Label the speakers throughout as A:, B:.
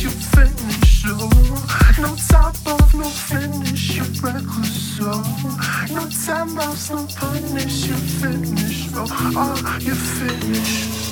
A: you finish, oh No top of no finish, you reckless, oh No time off, no punish, you finish, oh Oh, you finish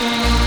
A: Yeah.